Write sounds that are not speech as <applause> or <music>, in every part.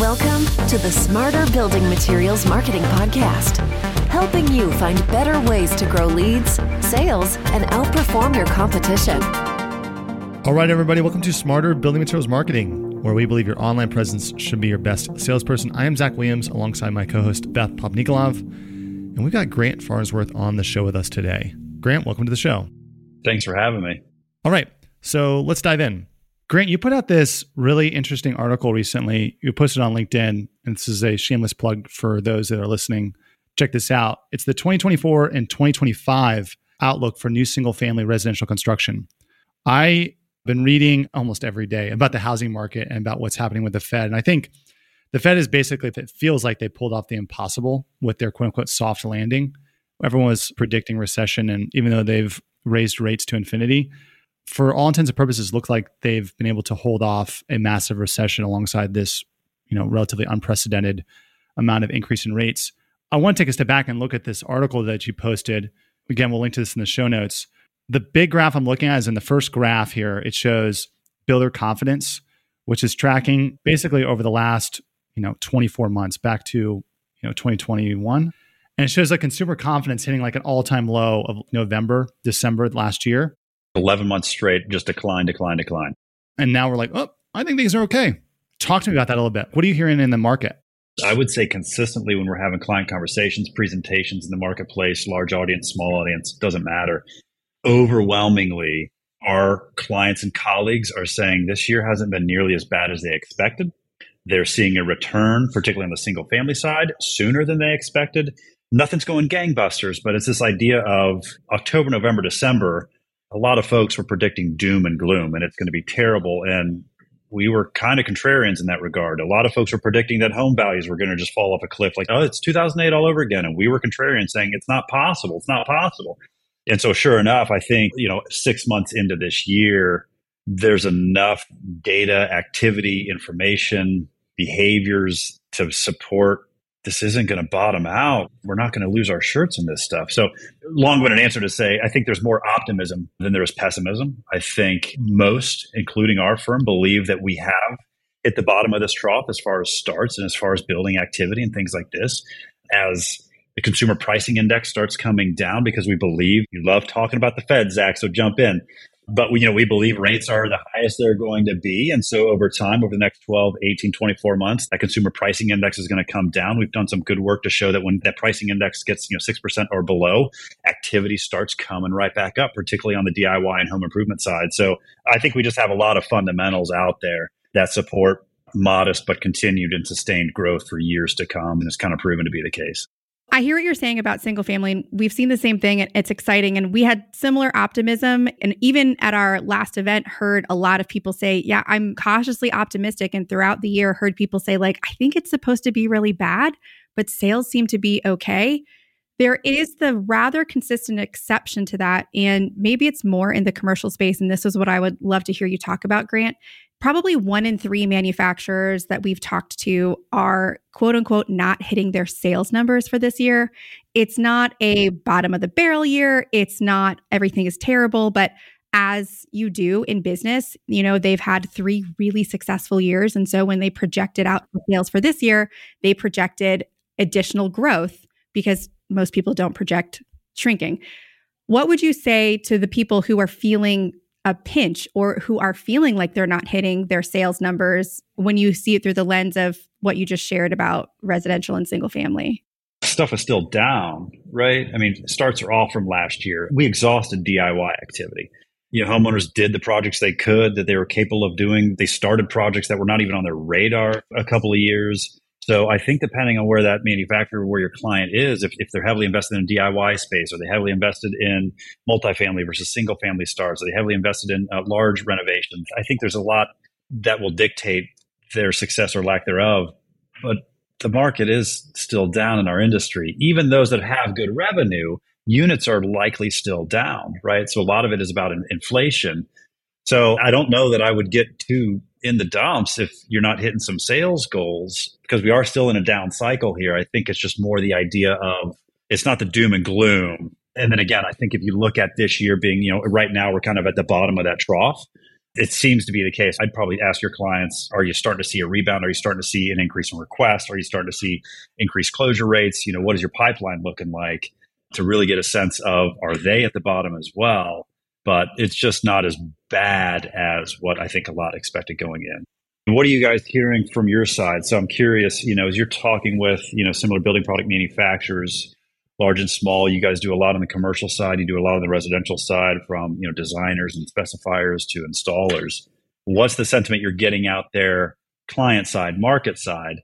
Welcome to the Smarter Building Materials Marketing Podcast, helping you find better ways to grow leads, sales, and outperform your competition. All right, everybody, welcome to Smarter Building Materials Marketing, where we believe your online presence should be your best salesperson. I am Zach Williams alongside my co host, Beth Popnikolov, and we've got Grant Farnsworth on the show with us today. Grant, welcome to the show. Thanks for having me. All right, so let's dive in. Grant, you put out this really interesting article recently. You posted on LinkedIn, and this is a shameless plug for those that are listening. Check this out. It's the 2024 and 2025 outlook for new single family residential construction. I've been reading almost every day about the housing market and about what's happening with the Fed. And I think the Fed is basically, if it feels like they pulled off the impossible with their quote unquote soft landing. Everyone was predicting recession. And even though they've raised rates to infinity, for all intents and purposes, look like they've been able to hold off a massive recession alongside this, you know, relatively unprecedented amount of increase in rates. I want to take a step back and look at this article that you posted. Again, we'll link to this in the show notes. The big graph I'm looking at is in the first graph here. It shows builder confidence, which is tracking basically over the last, you know, 24 months back to, you know, 2021. And it shows like consumer confidence hitting like an all-time low of November, December last year. 11 months straight, just decline, decline, decline. And now we're like, oh, I think things are okay. Talk to me about that a little bit. What are you hearing in the market? I would say consistently when we're having client conversations, presentations in the marketplace, large audience, small audience, doesn't matter. Overwhelmingly, our clients and colleagues are saying this year hasn't been nearly as bad as they expected. They're seeing a return, particularly on the single family side, sooner than they expected. Nothing's going gangbusters, but it's this idea of October, November, December a lot of folks were predicting doom and gloom and it's going to be terrible. And we were kind of contrarians in that regard. A lot of folks were predicting that home values were going to just fall off a cliff, like, oh, it's 2008 all over again. And we were contrarian saying it's not possible. It's not possible. And so, sure enough, I think, you know, six months into this year, there's enough data, activity, information, behaviors to support this isn't going to bottom out. We're not going to lose our shirts in this stuff. So, long winded answer to say, I think there's more optimism than there is pessimism. I think most, including our firm, believe that we have hit the bottom of this trough as far as starts and as far as building activity and things like this. As the consumer pricing index starts coming down because we believe you love talking about the Fed, Zach, so jump in but we, you know, we believe rates are the highest they're going to be. And so over time, over the next 12, 18, 24 months, that consumer pricing index is going to come down. We've done some good work to show that when that pricing index gets, you know, 6% or below, activity starts coming right back up, particularly on the DIY and home improvement side. So I think we just have a lot of fundamentals out there that support modest but continued and sustained growth for years to come. And it's kind of proven to be the case. I hear what you're saying about single family. and We've seen the same thing. It's exciting. And we had similar optimism. And even at our last event, heard a lot of people say, Yeah, I'm cautiously optimistic. And throughout the year, heard people say, like, I think it's supposed to be really bad, but sales seem to be okay. There is the rather consistent exception to that. And maybe it's more in the commercial space. And this is what I would love to hear you talk about, Grant probably one in three manufacturers that we've talked to are quote unquote not hitting their sales numbers for this year. It's not a bottom of the barrel year. It's not everything is terrible, but as you do in business, you know, they've had three really successful years. And so when they projected out sales for this year, they projected additional growth because most people don't project shrinking. What would you say to the people who are feeling a pinch or who are feeling like they're not hitting their sales numbers when you see it through the lens of what you just shared about residential and single family? Stuff is still down, right? I mean, starts are all from last year. We exhausted DIY activity. You know, homeowners did the projects they could that they were capable of doing. They started projects that were not even on their radar a couple of years. So I think depending on where that manufacturer, where your client is, if, if they're heavily invested in DIY space, or they heavily invested in multifamily versus single family starts, or they heavily invested in uh, large renovations, I think there's a lot that will dictate their success or lack thereof. But the market is still down in our industry. Even those that have good revenue, units are likely still down, right? So a lot of it is about inflation. So I don't know that I would get too in the dumps if you're not hitting some sales goals because we are still in a down cycle here. I think it's just more the idea of it's not the doom and gloom. And then again, I think if you look at this year being, you know, right now we're kind of at the bottom of that trough. it seems to be the case. I'd probably ask your clients, are you starting to see a rebound? Are you starting to see an increase in requests? Are you starting to see increased closure rates? You know, what is your pipeline looking like to really get a sense of are they at the bottom as well? But it's just not as bad as what I think a lot expected going in. What are you guys hearing from your side? So I'm curious, you know, as you're talking with, you know, similar building product manufacturers, large and small. You guys do a lot on the commercial side. You do a lot on the residential side, from you know designers and specifiers to installers. What's the sentiment you're getting out there, client side, market side,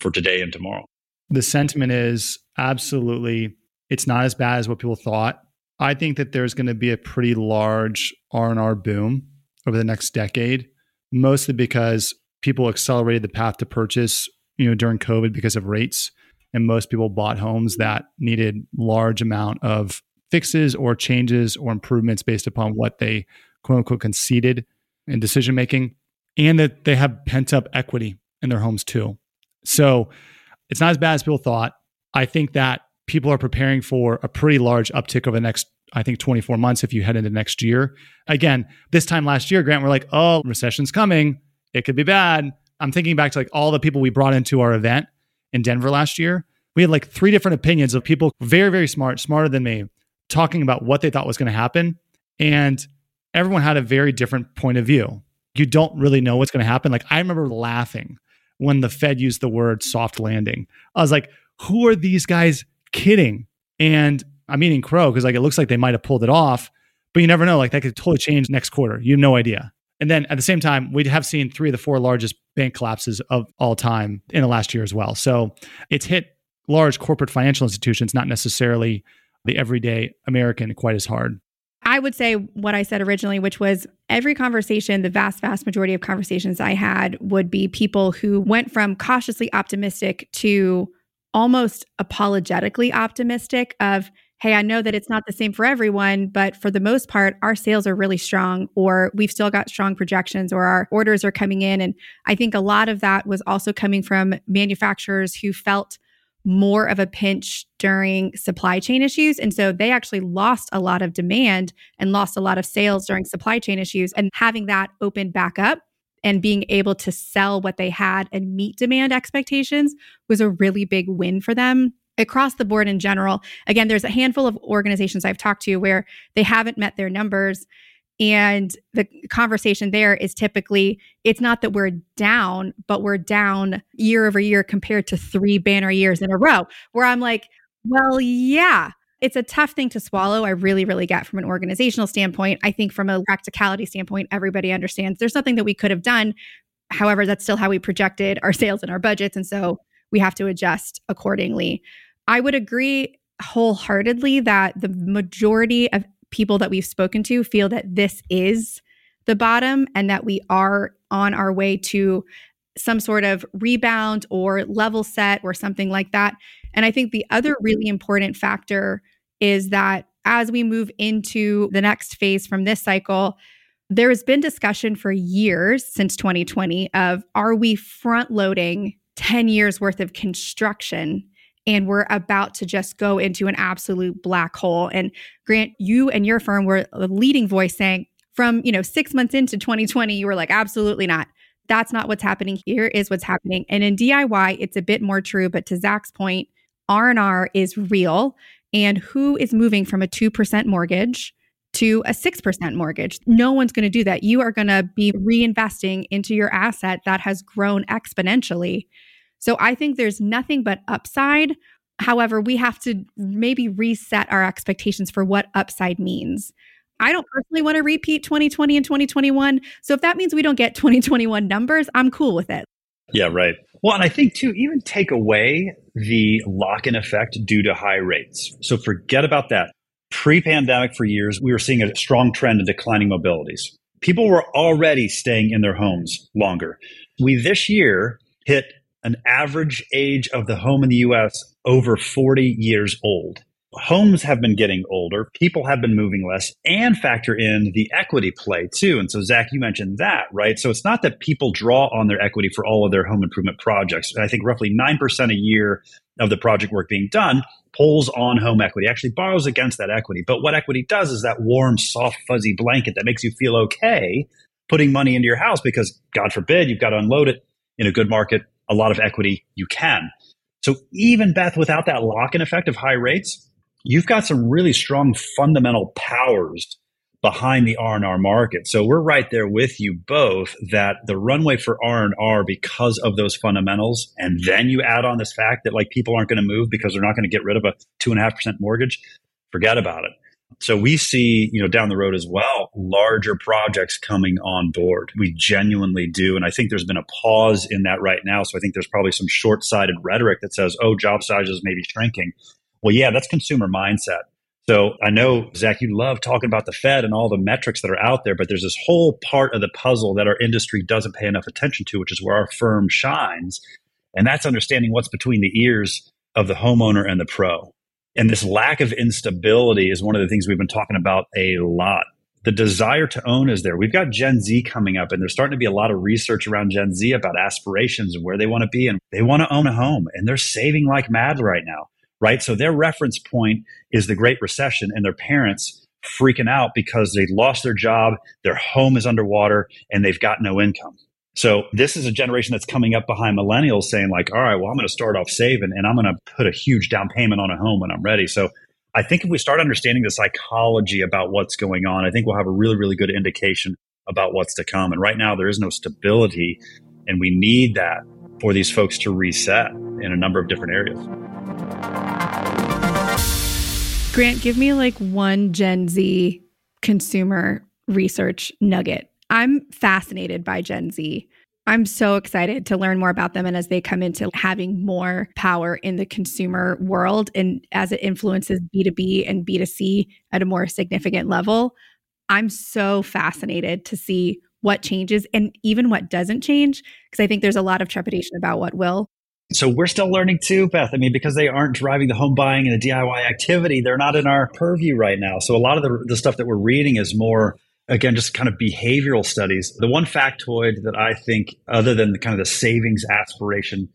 for today and tomorrow? The sentiment is absolutely it's not as bad as what people thought. I think that there's going to be a pretty large R&R boom over the next decade, mostly because people accelerated the path to purchase, you know, during COVID because of rates and most people bought homes that needed large amount of fixes or changes or improvements based upon what they quote unquote conceded in decision making and that they have pent up equity in their homes too. So it's not as bad as people thought. I think that people are preparing for a pretty large uptick over the next i think 24 months if you head into next year again this time last year grant we're like oh recession's coming it could be bad i'm thinking back to like all the people we brought into our event in Denver last year, we had like three different opinions of people very, very smart, smarter than me, talking about what they thought was going to happen. And everyone had a very different point of view. You don't really know what's going to happen. Like I remember laughing when the Fed used the word soft landing. I was like, who are these guys kidding? And I'm eating crow because like it looks like they might have pulled it off, but you never know. Like that could totally change next quarter. You have no idea. And then at the same time, we have seen three of the four largest bank collapses of all time in the last year as well. So it's hit large corporate financial institutions, not necessarily the everyday American quite as hard. I would say what I said originally, which was every conversation, the vast, vast majority of conversations I had would be people who went from cautiously optimistic to almost apologetically optimistic of, hey, I know that it's not the same for everyone, but for the most part, our sales are really strong, or we've still got strong projections, or our orders are coming in. And I think a lot of that was also coming from manufacturers who felt more of a pinch during supply chain issues. And so they actually lost a lot of demand and lost a lot of sales during supply chain issues. And having that open back up and being able to sell what they had and meet demand expectations was a really big win for them across the board in general. Again, there's a handful of organizations I've talked to where they haven't met their numbers. And the conversation there is typically it's not that we're down, but we're down year over year compared to three banner years in a row, where I'm like, well, yeah, it's a tough thing to swallow. I really, really get from an organizational standpoint. I think from a practicality standpoint, everybody understands there's nothing that we could have done. However, that's still how we projected our sales and our budgets. And so we have to adjust accordingly. I would agree wholeheartedly that the majority of people that we've spoken to feel that this is the bottom and that we are on our way to some sort of rebound or level set or something like that. And I think the other mm-hmm. really important factor is that as we move into the next phase from this cycle, there has been discussion for years since 2020 of are we front loading 10 years worth of construction and we're about to just go into an absolute black hole. And Grant, you and your firm were the leading voice saying from, you know, 6 months into 2020 you were like absolutely not. That's not what's happening here is what's happening. And in DIY it's a bit more true, but to Zach's point, R&R is real and who is moving from a 2% mortgage to a 6% mortgage. No one's going to do that. You are going to be reinvesting into your asset that has grown exponentially. So I think there's nothing but upside. However, we have to maybe reset our expectations for what upside means. I don't personally want to repeat 2020 and 2021. So if that means we don't get 2021 numbers, I'm cool with it. Yeah, right. Well, and I think too, even take away the lock in effect due to high rates. So forget about that. Pre pandemic, for years, we were seeing a strong trend in declining mobilities. People were already staying in their homes longer. We this year hit an average age of the home in the US over 40 years old. Homes have been getting older, people have been moving less, and factor in the equity play too. And so, Zach, you mentioned that, right? So it's not that people draw on their equity for all of their home improvement projects. I think roughly 9% a year of the project work being done pulls on home equity, actually borrows against that equity. But what equity does is that warm, soft, fuzzy blanket that makes you feel okay putting money into your house because, God forbid, you've got to unload it in a good market, a lot of equity, you can. So even Beth, without that lock-in effect of high rates, you've got some really strong fundamental powers behind the R&R market. So we're right there with you both that the runway for R&R because of those fundamentals. And then you add on this fact that like people aren't going to move because they're not going to get rid of a two and a half percent mortgage. Forget about it. So we see, you know, down the road as well, larger projects coming on board. We genuinely do. And I think there's been a pause in that right now. So I think there's probably some short sighted rhetoric that says, oh, job sizes may be shrinking. Well, yeah, that's consumer mindset. So I know, Zach, you love talking about the Fed and all the metrics that are out there, but there's this whole part of the puzzle that our industry doesn't pay enough attention to, which is where our firm shines. And that's understanding what's between the ears of the homeowner and the pro. And this lack of instability is one of the things we've been talking about a lot. The desire to own is there. We've got Gen Z coming up, and there's starting to be a lot of research around Gen Z about aspirations and where they want to be. And they want to own a home, and they're saving like mad right now, right? So their reference point is the Great Recession, and their parents freaking out because they lost their job, their home is underwater, and they've got no income. So this is a generation that's coming up behind millennials saying like, all right, well, I'm going to start off saving and I'm going to put a huge down payment on a home when I'm ready. So I think if we start understanding the psychology about what's going on, I think we'll have a really, really good indication about what's to come. And right now there is no stability and we need that for these folks to reset in a number of different areas. Grant, give me like one Gen Z consumer research nugget I'm fascinated by Gen Z. I'm so excited to learn more about them and as they come into having more power in the consumer world and as it influences B2B and B2C at a more significant level. I'm so fascinated to see what changes and even what doesn't change because I think there's a lot of trepidation about what will. So we're still learning too, Beth. I mean, because they aren't driving the home buying and the DIY activity, they're not in our purview right now. So a lot of the, the stuff that we're reading is more again, just kind of behavioral studies. The one factoid that I think, other than the kind of the savings aspiration,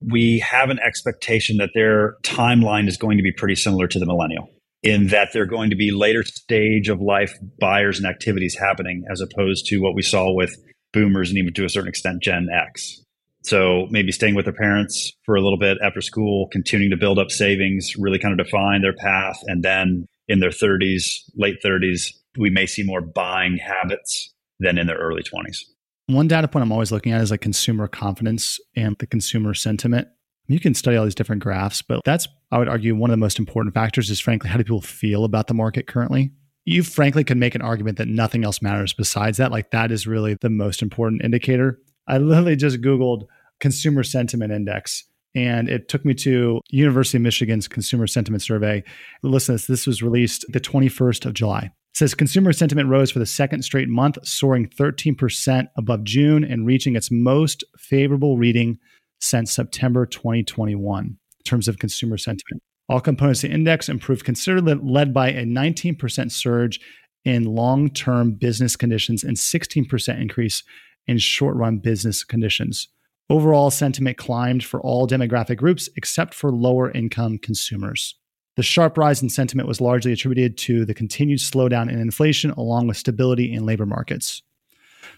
we have an expectation that their timeline is going to be pretty similar to the millennial in that they're going to be later stage of life buyers and activities happening as opposed to what we saw with boomers and even to a certain extent Gen X. So maybe staying with their parents for a little bit after school, continuing to build up savings, really kind of define their path, and then in their 30s, late 30s, we may see more buying habits than in their early 20s. One data point I'm always looking at is like consumer confidence and the consumer sentiment. You can study all these different graphs, but that's, I would argue, one of the most important factors is frankly, how do people feel about the market currently? You frankly could make an argument that nothing else matters besides that. Like, that is really the most important indicator. I literally just Googled consumer sentiment index and it took me to University of Michigan's consumer sentiment survey. Listen, this, this was released the 21st of July. It says consumer sentiment rose for the second straight month, soaring 13% above June and reaching its most favorable reading since September 2021 in terms of consumer sentiment. All components of the index improved considerably, led by a 19% surge in long term business conditions and 16% increase in short run business conditions. Overall sentiment climbed for all demographic groups except for lower income consumers. The sharp rise in sentiment was largely attributed to the continued slowdown in inflation, along with stability in labor markets.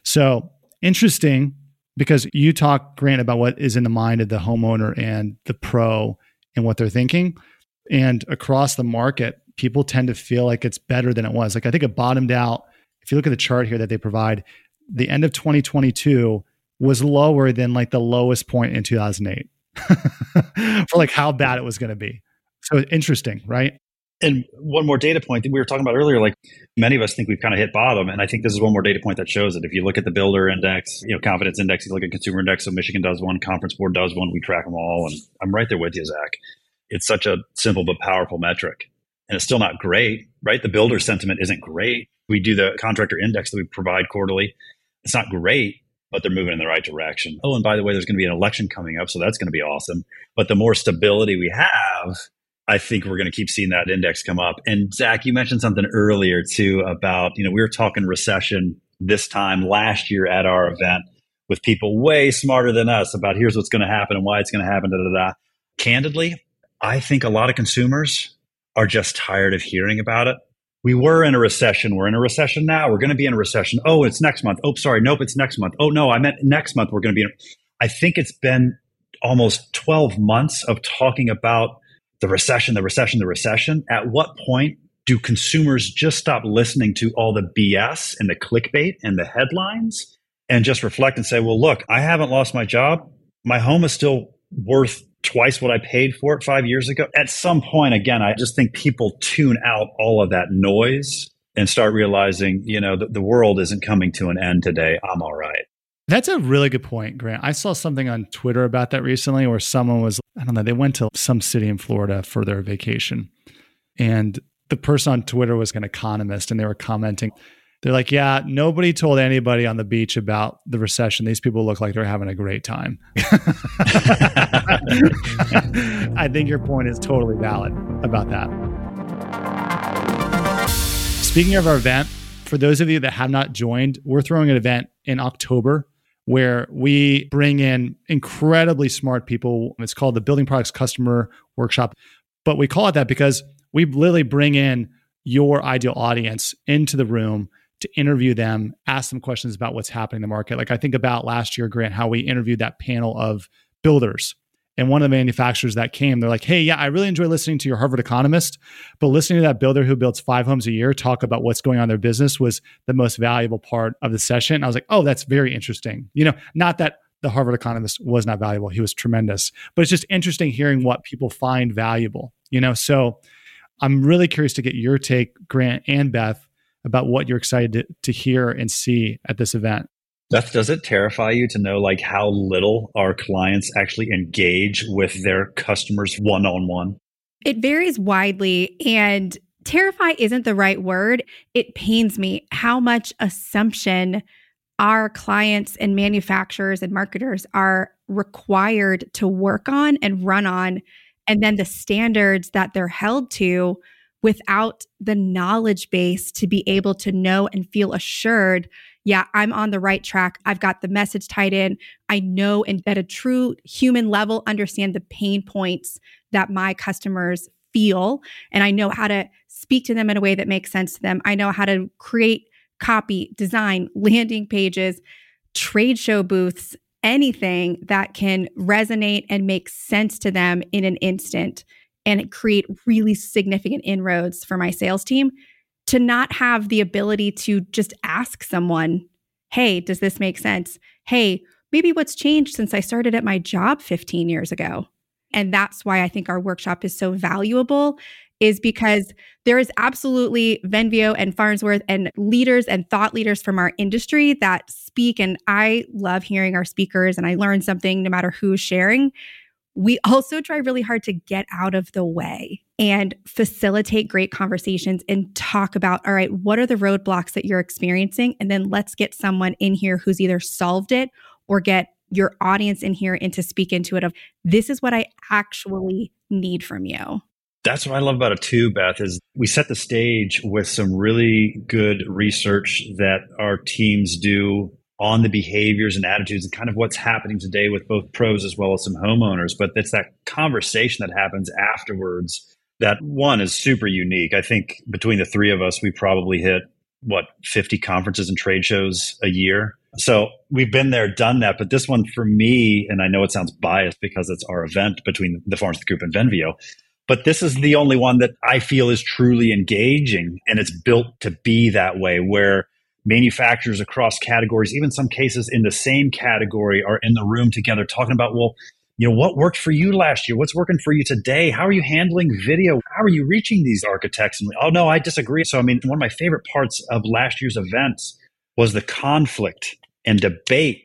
So, interesting because you talk, Grant, about what is in the mind of the homeowner and the pro and what they're thinking. And across the market, people tend to feel like it's better than it was. Like, I think it bottomed out. If you look at the chart here that they provide, the end of 2022 was lower than like the lowest point in 2008 <laughs> for like how bad it was going to be. So interesting, right? And one more data point that we were talking about earlier, like many of us think we've kind of hit bottom. And I think this is one more data point that shows it. If you look at the builder index, you know, confidence index, you look at consumer index. So Michigan does one, conference board does one. We track them all. And I'm right there with you, Zach. It's such a simple but powerful metric. And it's still not great, right? The builder sentiment isn't great. We do the contractor index that we provide quarterly. It's not great, but they're moving in the right direction. Oh, and by the way, there's going to be an election coming up. So that's going to be awesome. But the more stability we have, I think we're going to keep seeing that index come up. And Zach, you mentioned something earlier too about, you know, we were talking recession this time last year at our event with people way smarter than us about here's what's going to happen and why it's going to happen. Da, da, da. Candidly, I think a lot of consumers are just tired of hearing about it. We were in a recession. We're in a recession now. We're going to be in a recession. Oh, it's next month. Oh, sorry. Nope, it's next month. Oh, no, I meant next month. We're going to be in. I think it's been almost 12 months of talking about the recession, the recession, the recession. At what point do consumers just stop listening to all the BS and the clickbait and the headlines and just reflect and say, well, look, I haven't lost my job. My home is still worth twice what I paid for it five years ago. At some point, again, I just think people tune out all of that noise and start realizing, you know, the, the world isn't coming to an end today. I'm all right. That's a really good point, Grant. I saw something on Twitter about that recently where someone was, I don't know, they went to some city in Florida for their vacation. And the person on Twitter was an economist and they were commenting they're like, yeah, nobody told anybody on the beach about the recession. These people look like they're having a great time. <laughs> I think your point is totally valid about that. Speaking of our event, for those of you that have not joined, we're throwing an event in October where we bring in incredibly smart people. It's called the Building Products Customer Workshop. But we call it that because we literally bring in your ideal audience into the room to interview them, ask them questions about what's happening in the market. Like I think about last year, Grant, how we interviewed that panel of builders. And one of the manufacturers that came, they're like, hey, yeah, I really enjoy listening to your Harvard economist, but listening to that builder who builds five homes a year talk about what's going on in their business was the most valuable part of the session. I was like, oh, that's very interesting. You know, not that the Harvard economist was not valuable, he was tremendous, but it's just interesting hearing what people find valuable, you know? So I'm really curious to get your take, Grant and Beth, about what you're excited to, to hear and see at this event. Beth, does it terrify you to know like how little our clients actually engage with their customers one on one? It varies widely and terrify isn't the right word. It pains me how much assumption our clients and manufacturers and marketers are required to work on and run on and then the standards that they're held to without the knowledge base to be able to know and feel assured yeah, I'm on the right track. I've got the message tied in. I know and at a true human level understand the pain points that my customers feel. And I know how to speak to them in a way that makes sense to them. I know how to create copy, design, landing pages, trade show booths, anything that can resonate and make sense to them in an instant and create really significant inroads for my sales team to not have the ability to just ask someone, hey, does this make sense? Hey, maybe what's changed since I started at my job 15 years ago? And that's why I think our workshop is so valuable is because there is absolutely Venveo and Farnsworth and leaders and thought leaders from our industry that speak. And I love hearing our speakers and I learn something no matter who's sharing we also try really hard to get out of the way and facilitate great conversations and talk about all right, what are the roadblocks that you're experiencing? And then let's get someone in here who's either solved it or get your audience in here and to speak into it of this is what I actually need from you. That's what I love about it too, Beth, is we set the stage with some really good research that our teams do on the behaviors and attitudes and kind of what's happening today with both pros as well as some homeowners. But it's that conversation that happens afterwards that one is super unique. I think between the three of us, we probably hit what 50 conferences and trade shows a year. So we've been there, done that. But this one for me, and I know it sounds biased because it's our event between the Farnsworth Group and Venveo, but this is the only one that I feel is truly engaging and it's built to be that way where manufacturers across categories, even some cases in the same category, are in the room together talking about, well, you know, what worked for you last year? What's working for you today? How are you handling video? How are you reaching these architects? And oh no, I disagree. So I mean, one of my favorite parts of last year's events was the conflict and debate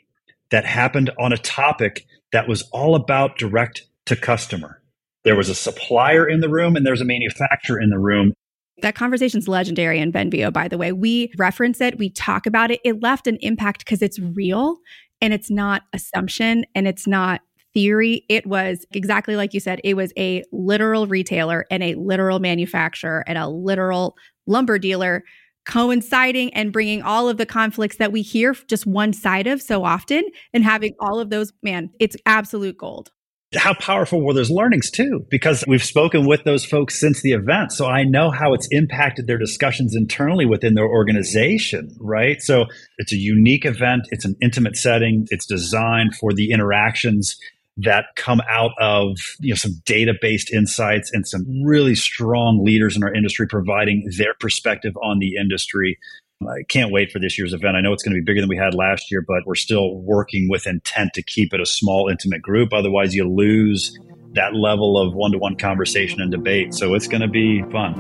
that happened on a topic that was all about direct to customer. There was a supplier in the room and there's a manufacturer in the room. That conversation's legendary in Venveo, by the way. We reference it, we talk about it. It left an impact because it's real and it's not assumption and it's not theory. It was exactly like you said, it was a literal retailer and a literal manufacturer and a literal lumber dealer coinciding and bringing all of the conflicts that we hear just one side of so often and having all of those, man, it's absolute gold. How powerful were those learnings too? Because we've spoken with those folks since the event. So I know how it's impacted their discussions internally within their organization, right? So it's a unique event. It's an intimate setting. It's designed for the interactions that come out of you know some data based insights and some really strong leaders in our industry providing their perspective on the industry I can't wait for this year's event. I know it's going to be bigger than we had last year, but we're still working with intent to keep it a small, intimate group. Otherwise, you lose that level of one to one conversation and debate. So it's going to be fun.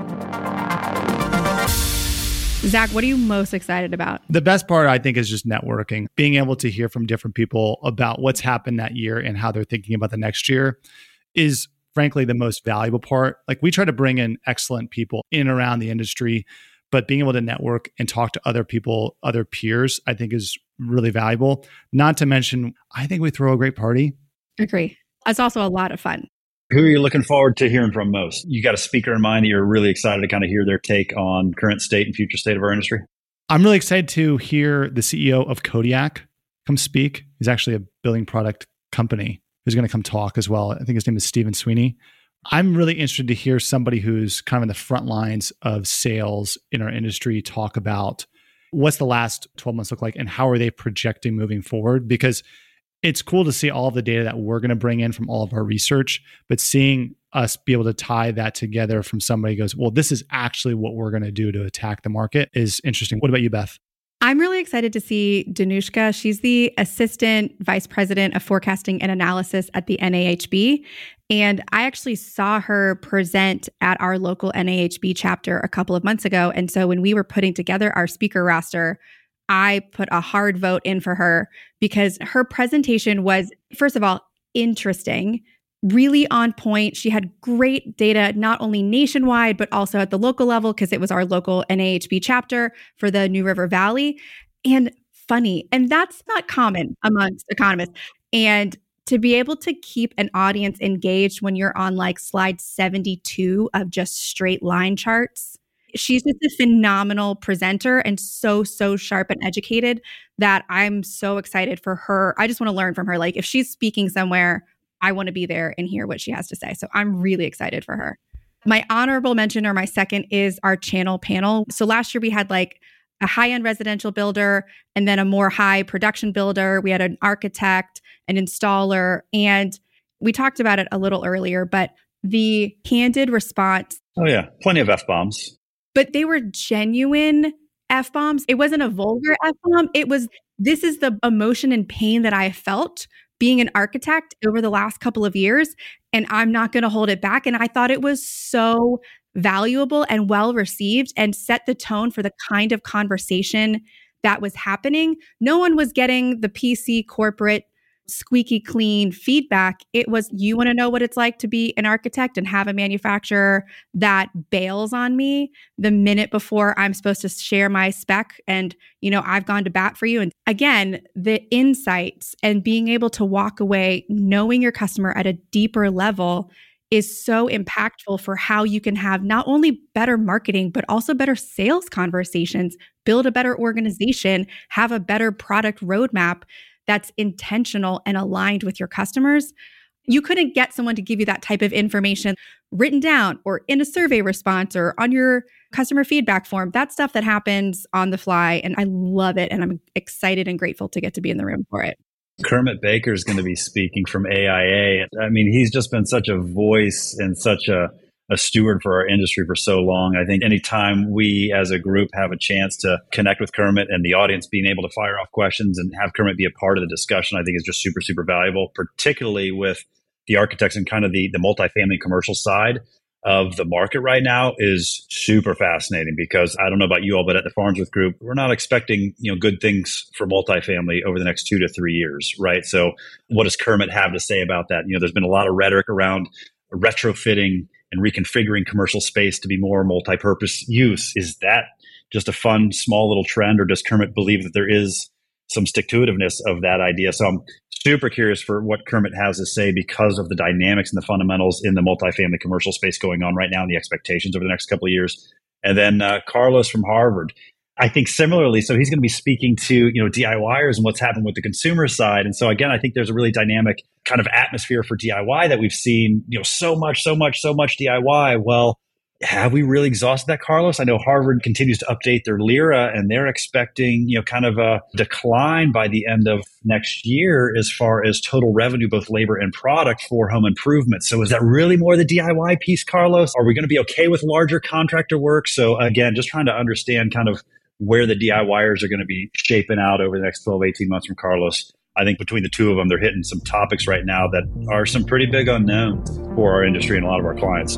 Zach, what are you most excited about? The best part, I think, is just networking, being able to hear from different people about what's happened that year and how they're thinking about the next year is frankly the most valuable part. Like we try to bring in excellent people in around the industry but being able to network and talk to other people, other peers, I think is really valuable. Not to mention, I think we throw a great party. Agree. It's also a lot of fun. Who are you looking forward to hearing from most? You got a speaker in mind that you're really excited to kind of hear their take on current state and future state of our industry? I'm really excited to hear the CEO of Kodiak come speak. He's actually a building product company who's going to come talk as well. I think his name is Stephen Sweeney. I'm really interested to hear somebody who's kind of in the front lines of sales in our industry talk about what's the last 12 months look like and how are they projecting moving forward because it's cool to see all the data that we're going to bring in from all of our research but seeing us be able to tie that together from somebody goes well this is actually what we're going to do to attack the market is interesting what about you beth I'm really excited to see Danushka. She's the assistant vice president of forecasting and analysis at the NAHB. And I actually saw her present at our local NAHB chapter a couple of months ago. And so when we were putting together our speaker roster, I put a hard vote in for her because her presentation was, first of all, interesting really on point. She had great data, not only nationwide, but also at the local level, because it was our local NAHB chapter for the New River Valley, and funny. And that's not common amongst economists. And to be able to keep an audience engaged when you're on like slide 72 of just straight line charts. She's just a phenomenal presenter and so, so sharp and educated that I'm so excited for her. I just want to learn from her. Like, if she's speaking somewhere, I want to be there and hear what she has to say. So I'm really excited for her. My honorable mention or my second is our channel panel. So last year we had like a high end residential builder and then a more high production builder. We had an architect, an installer, and we talked about it a little earlier, but the candid response. Oh, yeah. Plenty of F bombs. But they were genuine F bombs. It wasn't a vulgar F bomb. It was, this is the emotion and pain that I felt being an architect over the last couple of years, and I'm not going to hold it back. And I thought it was so valuable and well received and set the tone for the kind of conversation that was happening. No one was getting the PC corporate squeaky clean feedback. It was you want to know what it's like to be an architect and have a manufacturer that bails on me the minute before I'm supposed to share my spec and you know I've gone to bat for you and again the insights and being able to walk away knowing your customer at a deeper level is so impactful for how you can have not only better marketing, but also better sales conversations, build a better organization, have a better product roadmap that's intentional and aligned with your customers. You couldn't get someone to give you that type of information written down or in a survey response or on your customer feedback form. That's stuff that happens on the fly. And I love it. And I'm excited and grateful to get to be in the room for it. Kermit Baker is going to be speaking from AIA. I mean, he's just been such a voice and such a a steward for our industry for so long. I think anytime we as a group have a chance to connect with Kermit and the audience being able to fire off questions and have Kermit be a part of the discussion, I think is just super, super valuable, particularly with the architects and kind of the, the multifamily commercial side of the market right now is super fascinating because I don't know about you all, but at the Farnsworth Group, we're not expecting you know good things for multifamily over the next two to three years, right? So, what does Kermit have to say about that? You know, there's been a lot of rhetoric around retrofitting and reconfiguring commercial space to be more multi-purpose use. Is that just a fun, small little trend, or does Kermit believe that there is some stick to itiveness of that idea? So I'm super curious for what Kermit has to say because of the dynamics and the fundamentals in the multifamily commercial space going on right now and the expectations over the next couple of years. And then uh, Carlos from Harvard. I think similarly, so he's going to be speaking to, you know, DIYers and what's happened with the consumer side. And so again, I think there's a really dynamic kind of atmosphere for DIY that we've seen, you know, so much, so much, so much DIY. Well, have we really exhausted that, Carlos? I know Harvard continues to update their LIRA and they're expecting, you know, kind of a decline by the end of next year as far as total revenue, both labor and product for home improvement. So is that really more the DIY piece, Carlos? Are we going to be okay with larger contractor work? So again, just trying to understand kind of where the DIYers are going to be shaping out over the next 12, 18 months from Carlos. I think between the two of them, they're hitting some topics right now that are some pretty big unknowns for our industry and a lot of our clients.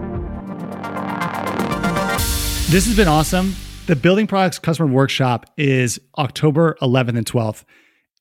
This has been awesome. The Building Products Customer Workshop is October 11th and 12th.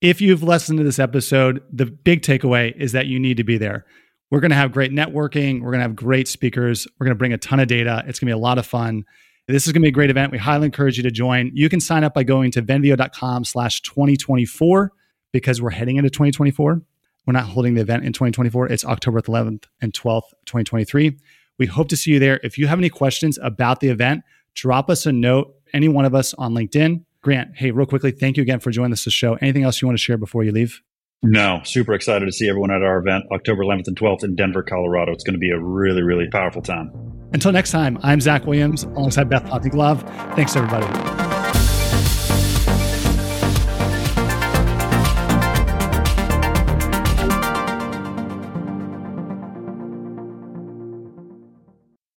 If you've listened to this episode, the big takeaway is that you need to be there. We're going to have great networking. We're going to have great speakers. We're going to bring a ton of data. It's going to be a lot of fun. This is going to be a great event. We highly encourage you to join. You can sign up by going to venveo.com slash 2024 because we're heading into 2024. We're not holding the event in 2024. It's October 11th and 12th, 2023. We hope to see you there. If you have any questions about the event, drop us a note, any one of us on LinkedIn. Grant, hey, real quickly, thank you again for joining us to show. Anything else you want to share before you leave? No, super excited to see everyone at our event October 11th and 12th in Denver, Colorado. It's going to be a really, really powerful time. Until next time, I'm Zach Williams alongside Beth Popnikolov. Thanks, everybody.